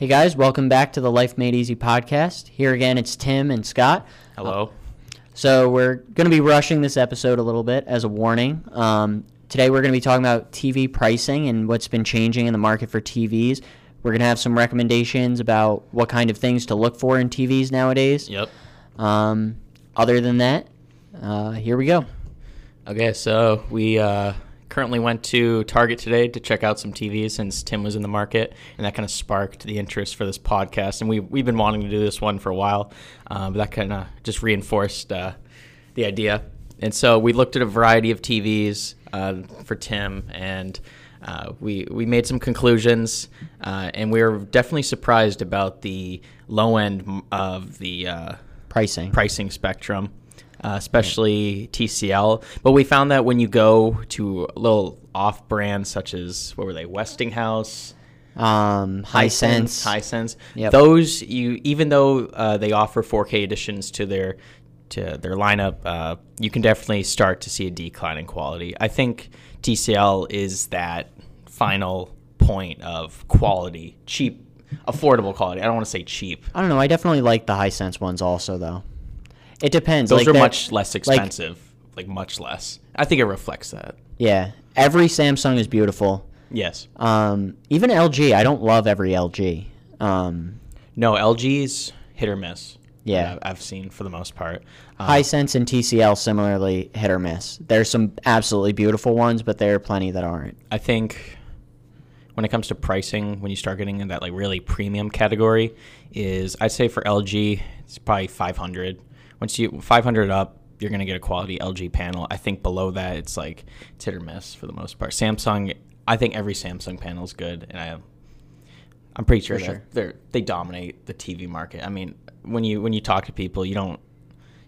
Hey guys, welcome back to the Life Made Easy podcast. Here again, it's Tim and Scott. Hello. So we're going to be rushing this episode a little bit as a warning. Um, today we're going to be talking about TV pricing and what's been changing in the market for TVs. We're going to have some recommendations about what kind of things to look for in TVs nowadays. Yep. Um, other than that, uh, here we go. Okay, so we uh, currently went to Target today to check out some TVs since Tim was in the market, and that kind of sparked the interest for this podcast. And we we've been wanting to do this one for a while, uh, but that kind of just reinforced uh, the idea. And so we looked at a variety of TVs uh, for Tim, and uh, we we made some conclusions, uh, and we were definitely surprised about the low end of the uh, Pricing. pricing spectrum, uh, especially TCL. But we found that when you go to little off brands such as what were they, Westinghouse, Um, Hisense. Hisense, Yep. those you even though uh, they offer 4K additions to their to their lineup, uh, you can definitely start to see a decline in quality. I think TCL is that final point of quality, cheap, affordable quality. I don't want to say cheap. I don't know. I definitely like the Hisense ones also, though. It depends. Those like are that- much less expensive, like, much less. I think it reflects that. Yeah. Every Samsung is beautiful. Yes. Um, even LG. I don't love every LG. Um, No, LG's hit or miss. Yeah. I've seen for the most part. Um, Hisense and TCL similarly hit or miss. There's some absolutely beautiful ones, but there are plenty that aren't. I think when it comes to pricing, when you start getting in that like really premium category, is I'd say for LG it's probably 500. Once you 500 up, you're gonna get a quality LG panel. I think below that, it's like it's hit or miss for the most part. Samsung, I think every Samsung panel is good, and I, I'm pretty sure, sure. they're they dominate the TV market. I mean, when you when you talk to people, you don't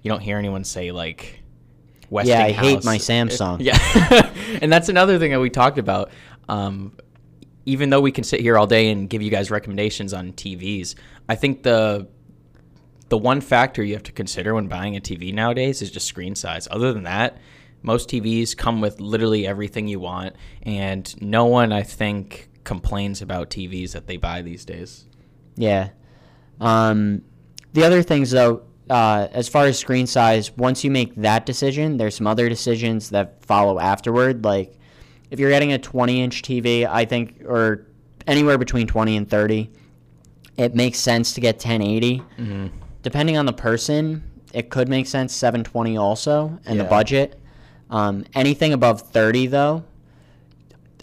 you don't hear anyone say like. Yeah, I hate my Samsung. Yeah, and that's another thing that we talked about. Um, even though we can sit here all day and give you guys recommendations on TVs, I think the the one factor you have to consider when buying a TV nowadays is just screen size. Other than that, most TVs come with literally everything you want, and no one I think complains about TVs that they buy these days. Yeah. Um, the other things, though, uh, as far as screen size, once you make that decision, there's some other decisions that follow afterward. Like, if you're getting a 20 inch TV, I think, or anywhere between 20 and 30, it makes sense to get 1080. Depending on the person, it could make sense 720 also, and the budget. Um, anything above 30, though,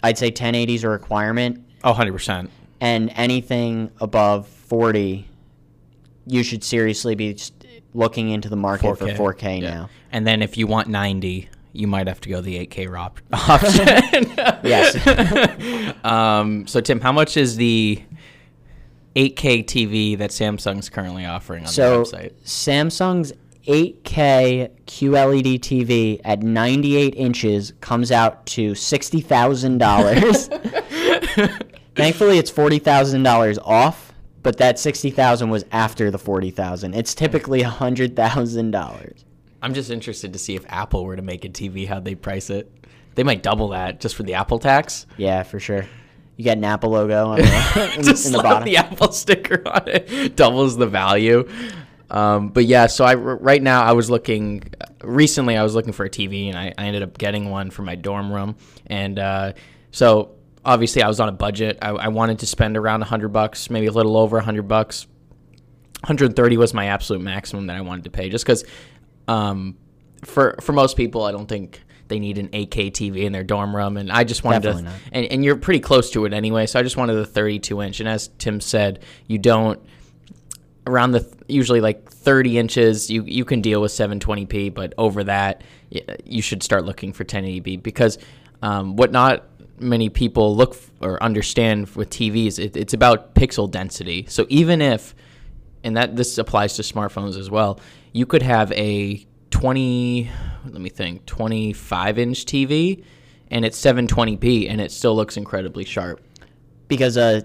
I'd say 1080 is a requirement Oh, 100%. and anything above 40 you should seriously be looking into the market for 4k Yeah. now And then if you want 90, you might have to go the 8K op- option. Yes. um, so Tim, how much is the 8K TV that Samsung's currently offering on so their website? samsung's 8k qled tv at 98 inches comes out to $60000 thankfully it's $40000 off but that 60000 was after the 40000 it's typically $100000 I'm just interested to see if Apple were to make a TV, how they price it. They might double that just for the Apple tax. yeah for sure you get an apple logo on the, in, just in the bottom the Apple sticker on it doubles the value. Um, but yeah, so I right now I was looking recently. I was looking for a TV, and I, I ended up getting one for my dorm room. And uh, so obviously I was on a budget. I, I wanted to spend around hundred bucks, maybe a little over hundred bucks. 130 was my absolute maximum that I wanted to pay, just because um, for for most people, I don't think they need an 8K TV in their dorm room, and I just wanted Definitely to. not. And, and you're pretty close to it anyway, so I just wanted the 32 inch. And as Tim said, you don't around the usually like 30 inches. You you can deal with 720p, but over that, you should start looking for 1080p because um, what not many people look f- or understand with TVs, it, it's about pixel density. So even if and that this applies to smartphones as well. You could have a 20, let me think, 25 inch TV, and it's 720p, and it still looks incredibly sharp. because a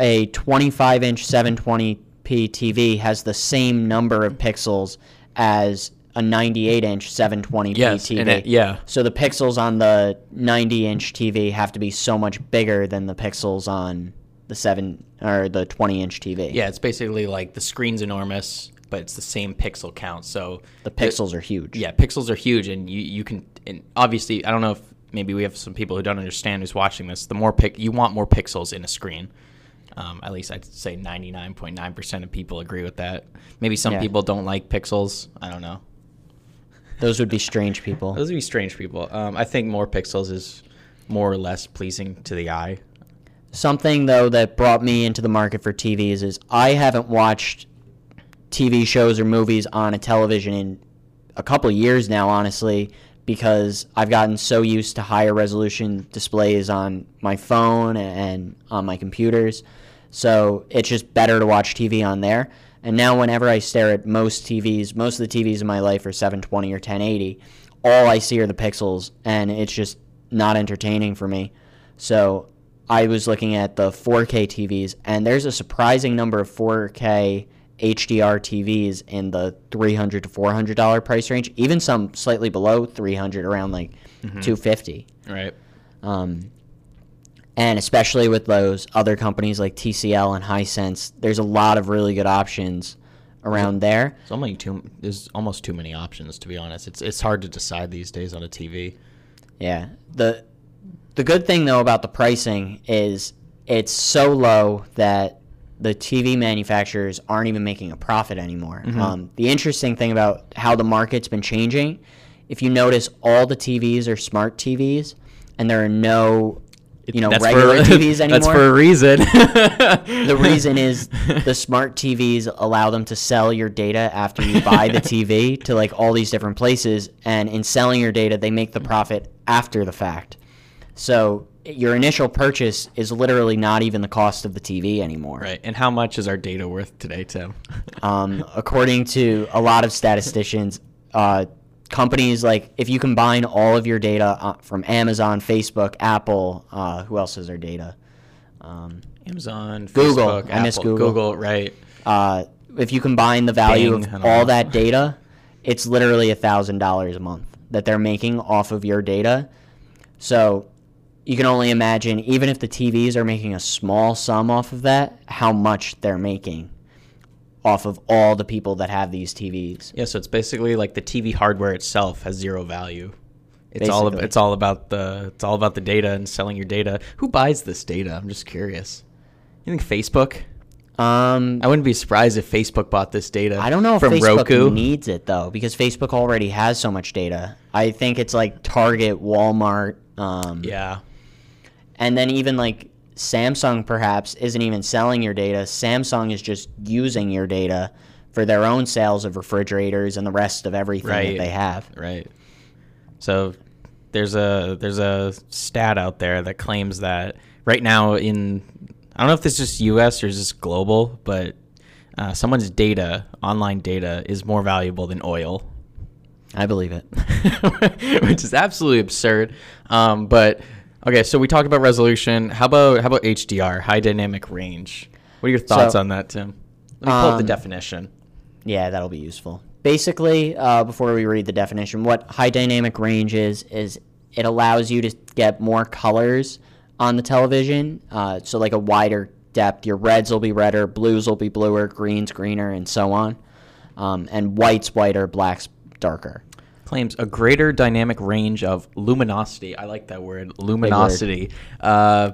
a 25 inch 720p TV has the same number of pixels as a 98 inch 720p Yes, TV. and it- yeah. So the pixels on the 90 inch TV have to be so much bigger than the pixels on the the seven or the 20 inch TV. Yeah, it's basically like the screen's enormous, but it's the same pixel count. So the pixels are huge. Yeah, pixels are huge, and you you can and obviously I don't know if maybe we have some people who don't understand who's watching this. The more pic, you want more pixels in a screen. Um, at least I'd say 99.9% of people agree with that. Maybe some Yeah. people don't like pixels. I don't know. Those would be strange people. Those would be strange people. Um, I think more pixels is more or less pleasing to the eye. Something though that brought me into the market for TVs is I haven't watched TV shows or movies on a television in a couple years now, honestly, because I've gotten so used to higher resolution displays on my phone and on my computers. So it's just better to watch TV on there. And now, whenever I stare at most TVs, most of the TVs in my life are 720 or 1080. All I see are the pixels, and it's just not entertaining for me. So I was looking at the 4K TVs, and there's a surprising number of 4K HDR TVs in the 300 to 400 dollar price range. Even some slightly below 300, around like 250. Right. Um, and especially with those other companies like TCL and Hisense, there's a lot of really good options around there. It's only too. There's almost too many options to be honest. It's it's hard to decide these days on a TV. Yeah. The the good thing though about the pricing is it's so low that the TV manufacturers aren't even making a profit anymore. Um, the interesting thing about how the market's been changing, if you notice, all the TVs are smart TVs, and there are no, you know, That's regular for, TVs anymore. That's for a reason. the reason is the smart TVs allow them to sell your data after you buy the TV to like all these different places, and in selling your data, they make the profit after the fact. So your initial purchase is literally not even the cost of the TV anymore. right. And how much is our data worth today, Tim? Um, according to a lot of statisticians, uh, companies like if you combine all of your data uh, from Amazon, Facebook, Apple, uh, who else has their data? Um, Amazon, Google. Facebook, I miss Apple, Google. right? uh, if you combine the value Bing, of all know. that data, it's literally a thousand dollars a month that they're making off of your data. So you can only imagine, even if the TVs are making a small sum off of that, how much they're making off of all the people that have these TVs. Yeah. So it's basically like the TV hardware itself has zero value. It's all ab- Basically. it's all about the it's all about the data and selling your data. Who buys this data? I'm just curious. You think Facebook? Um, I wouldn't be surprised if Facebook bought this data. I don't know if Facebook Roku. needs it though, because Facebook already has so much data. I think it's like Target, Walmart. Um, yeah. And then even like Samsung perhaps isn't even selling your data. Samsung is just using your data for their own sales of refrigerators and the rest of everything Right. that they have. Right. So there's a there's a stat out there that claims that right now in I don't know if this is just U.S. or is this global, but uh, someone's data, online data, is more valuable than oil, I believe it. which is absolutely absurd. Um, but okay, so we talked about resolution. How about how about HDR, high dynamic range? What are your thoughts So, on that, Tim? Let me pull up the um, definition. Yeah, that'll be useful. Basically, uh, before we read the definition, what high dynamic range is is it allows you to get more colors on the television. Uh, so like a wider depth. Your reds will be redder, blues will be bluer, greens greener, and so on. Um, and whites whiter, blacks darker. Claims a greater dynamic range of luminosity. I like that word, luminosity, uh,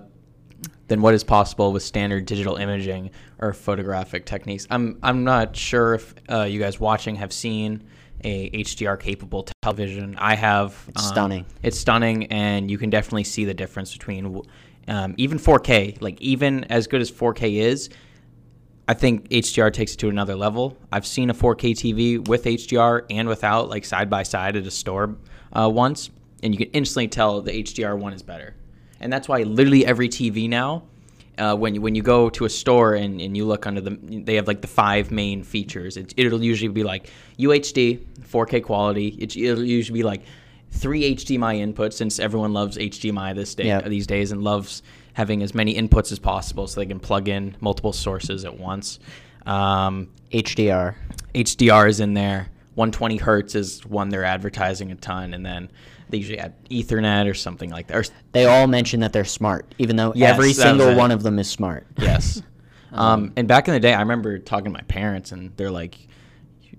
than what is possible with standard digital imaging or photographic techniques. I'm I'm not sure if uh, you guys watching have seen a HDR capable television. I have. It's um, stunning. It's stunning, and you can definitely see the difference between um, even 4K. Like even as good as 4K is, I think HDR takes it to another level. I've seen a 4K TV with HDR and without, like side by side at a store uh, once, and you can instantly tell the HDR one is better. And that's why literally every TV now, uh, when you, when you go to a store and, and you look under the, they have like the five main features. It, it'll usually be like UHD, 4K quality. It, it'll usually be like three HDMI inputs, since everyone loves HDMI this day Yeah. these days and loves having as many inputs as possible so they can plug in multiple sources at once. Um, HDR. HDR is in there. 120 hertz is one they're advertising a ton, and then They usually add Ethernet or something like that. Or, They all mention that they're smart, even though Yes, every single one of them is smart. yes. um, and back in the day, I remember talking to my parents, and they're like,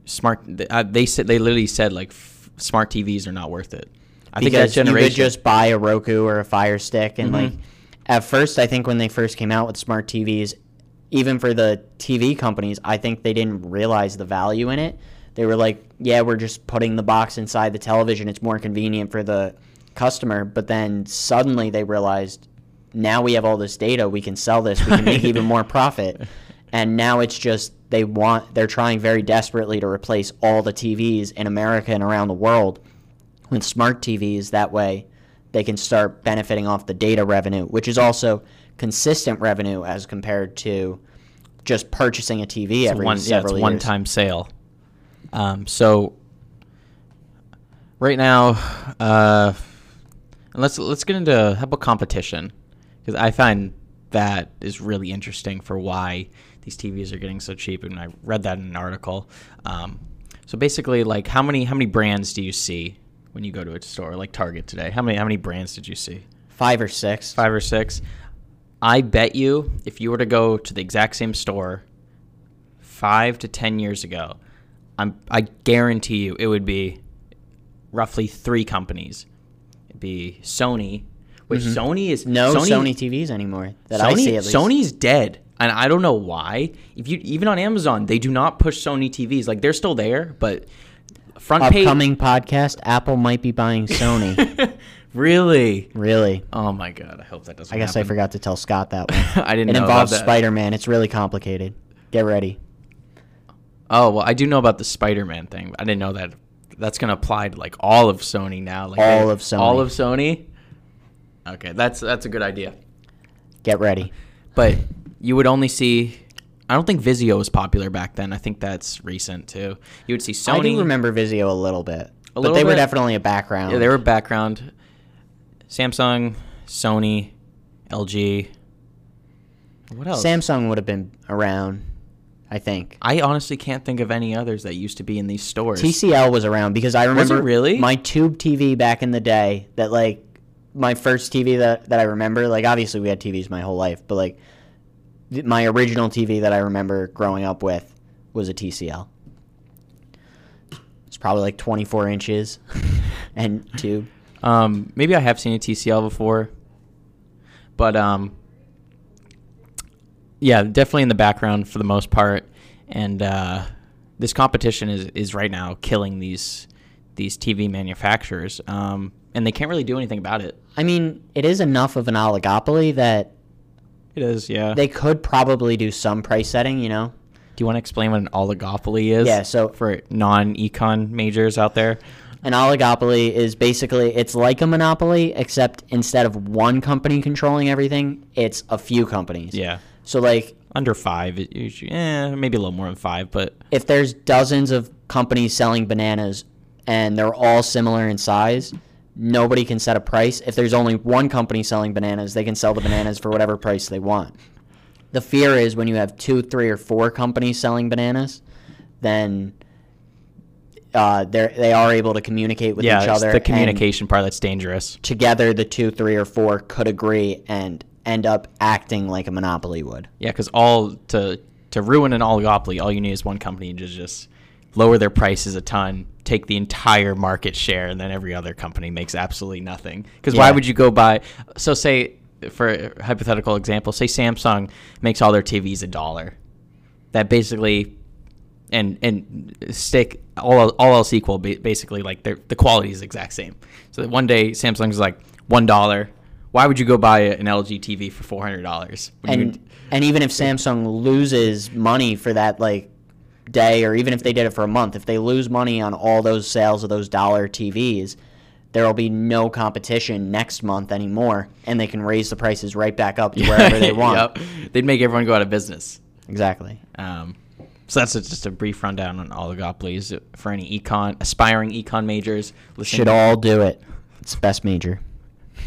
"Smart." They, uh, they said they literally said like, f- "Smart TVs are not worth it." I think that because you generation could just buy a Roku or a Fire Stick, and like Mhm. At first, I think when they first came out with smart TVs, even for the TV companies, I think they didn't realize the value in it. They were like, "Yeah, we're just putting the box inside the television. It's more convenient for the customer." But then suddenly they realized, now we have all this data, we can sell this, we can make even more profit. And now it's just they want they're trying very desperately to replace all the TVs in America and around the world with smart TVs. That way, they can start benefiting off the data revenue, which is also consistent revenue as compared to just purchasing a TV It's every one, yeah, several it's years. one time sale. Um, so right now, uh, and let's let's get into how about competition because I find that is really interesting for why these TVs are getting so cheap, and I read that in an article. Um, so basically, like how many how many brands do you see when you go to a store like Target today? How many how many brands did you see? Five or six. Five or six. I bet you if you were to go to the exact same store five to ten years ago, I'm I guarantee you it would be roughly three companies. It'd be Sony, which Sony is Mm-hmm. No Sony, Sony, TVs anymore that Sony, I see at least. Sony's dead, and I don't know why. If you even on Amazon, they do not push Sony TVs. Like they're still there, but front page upcoming podcast, Apple might be buying Sony. really. really. Oh my god! I hope that doesn't. I guess I forgot to tell Scott that one. I didn't It know about involves. Spider Man. It's really complicated. Get ready. Oh well, I do know about the Spider-Man thing. I didn't know that that's gonna apply to like all of Sony now. Like All of Sony. All of Sony. Okay, that's that's a good idea. Get ready. But you would only see. I don't think Vizio was popular back then. I think that's recent too. You would see Sony. I do remember Vizio a little bit, but little they were definitely a background. Yeah, they were background. Samsung, Sony, LG. What else? Samsung would have been around, I think. I honestly can't think of any others that used to be in these stores. TCL was around because I it remember really? my tube TV back in the day that like my first TV that, that I remember like obviously we had TVs my whole life but like my original TV that I remember growing up with was a TCL. It's probably like 24 inches and tube. Um, maybe I have seen a TCL before, but um, yeah, definitely in the background for the most part. And uh, this competition is is right now killing these these TV manufacturers, um, and they can't really do anything about it. I mean, it is enough of an oligopoly that It is, yeah. they could probably do some price setting, you know. do you want to explain what an oligopoly is? Yeah, so- for non-econ majors out there, An oligopoly is basically it's like a monopoly except instead of one company controlling everything, it's a few companies. yeah, So like under five, it usually, eh, maybe a little more than five, but if there's dozens of companies selling bananas and they're all similar in size, nobody can set a price. If there's only one company selling bananas, they can sell the bananas for whatever price they want. The fear is when you have two, three, or four companies selling bananas, then uh, they they are able to communicate with yeah, each it's other. the communication part that's dangerous. together, the two, three, or four could agree and end up acting like a monopoly would. Yeah, because all to to ruin an oligopoly, all you need is one company to just lower their prices a ton, take the entire market share, and then every other company makes absolutely nothing. Because why would you go buy? So say for a hypothetical example, say Samsung makes all their TVs a dollar. That basically. And and stick all all else equal, basically like their the quality is the exact same. So that one day Samsung's like one dollar. Why would you go buy an LG TV for four hundred dollars? and and even if Samsung loses money for that like day, or even if they did it for a month, if they lose money on all those sales of those dollar TVs, there will be no competition next month anymore, and they can raise the prices right back up to wherever they want. Yep. They'd make everyone go out of business. Exactly. Um, so that's just a brief rundown on oligopolies for any econ aspiring econ majors. Listen, Should all do it. It's the best major.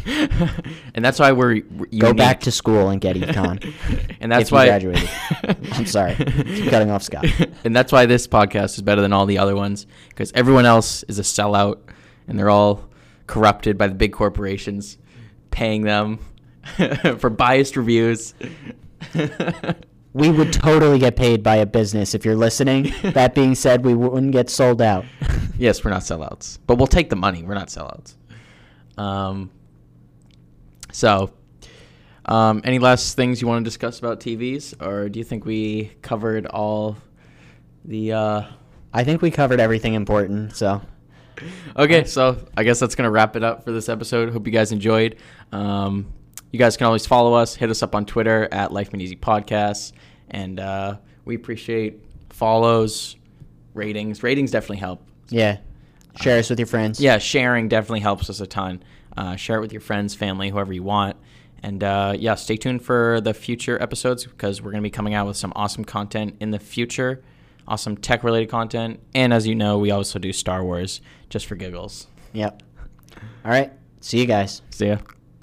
and that's why we're, we're Go back to school and get econ. and that's why graduated. I'm sorry. Keep cutting off Scott. and that's why this podcast is better than all the other ones because everyone else is a sellout and they're all corrupted by the big corporations, paying them for biased reviews. We would totally get paid by a business if you're listening. That being said, we wouldn't get sold out. yes, we're not sellouts, but we'll take the money. We're not sellouts. Um, so, um, any last things you want to discuss about TVs, or do you think we covered all the? Uh... I think we covered everything important. So, okay, so I guess that's gonna wrap it up for this episode. Hope you guys enjoyed. Um, you guys can always follow us. Hit us up on Twitter at Life Made Easy Podcasts, and uh, we appreciate follows, ratings. Ratings definitely help. yeah, share us with your friends. Yeah, sharing definitely helps us a ton. Uh, share it with your friends, family, whoever you want. And uh, yeah, stay tuned for the future episodes because we're going to be coming out with some awesome content in the future, awesome tech related content. And as you know, we also do Star Wars just for giggles. Yep. All right. See you guys. See ya.